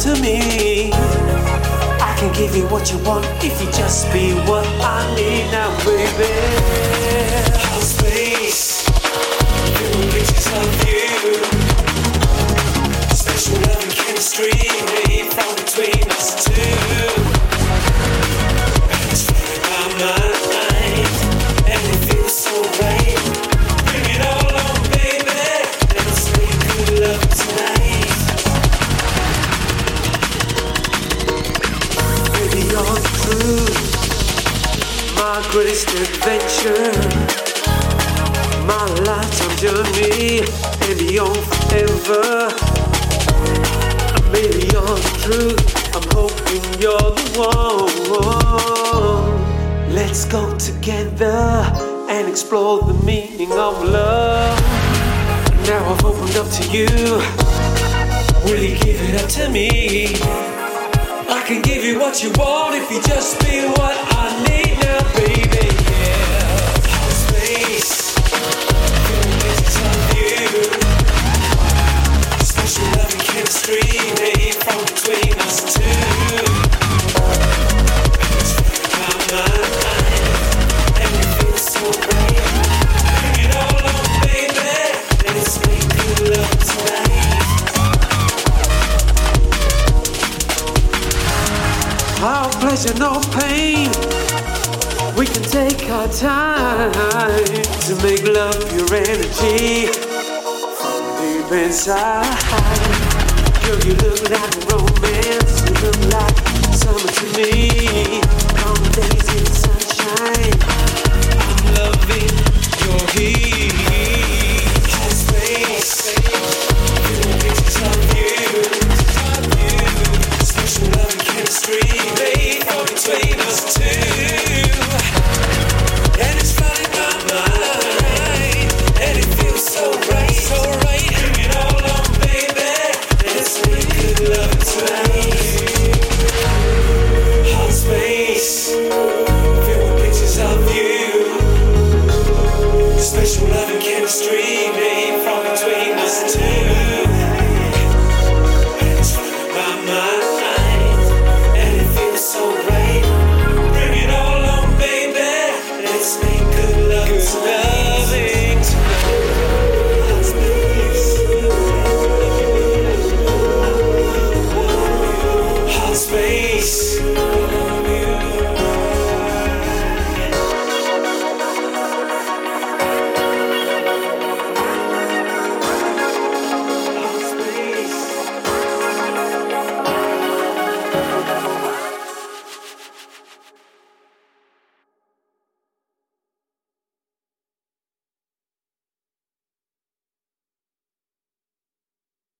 to me. I can give you what you want if you just be what I need now, baby. Space, greatest adventure. My lifetime journey. And beyond forever. Baby, you're the truth. I'm hoping you're the one. Let's go together and explore the meaning of love. Now I've opened up to you. Will you give it up to me? I can give you what you want if you just be what I need Our pleasure, no pain. We can take our time to make love your energy from deep inside. Girl, you look like a romance. You look like summer to me. Long days in the sunshine. I'm loving your heat. Can't space. You. You. Special love and chemistry made for between us two.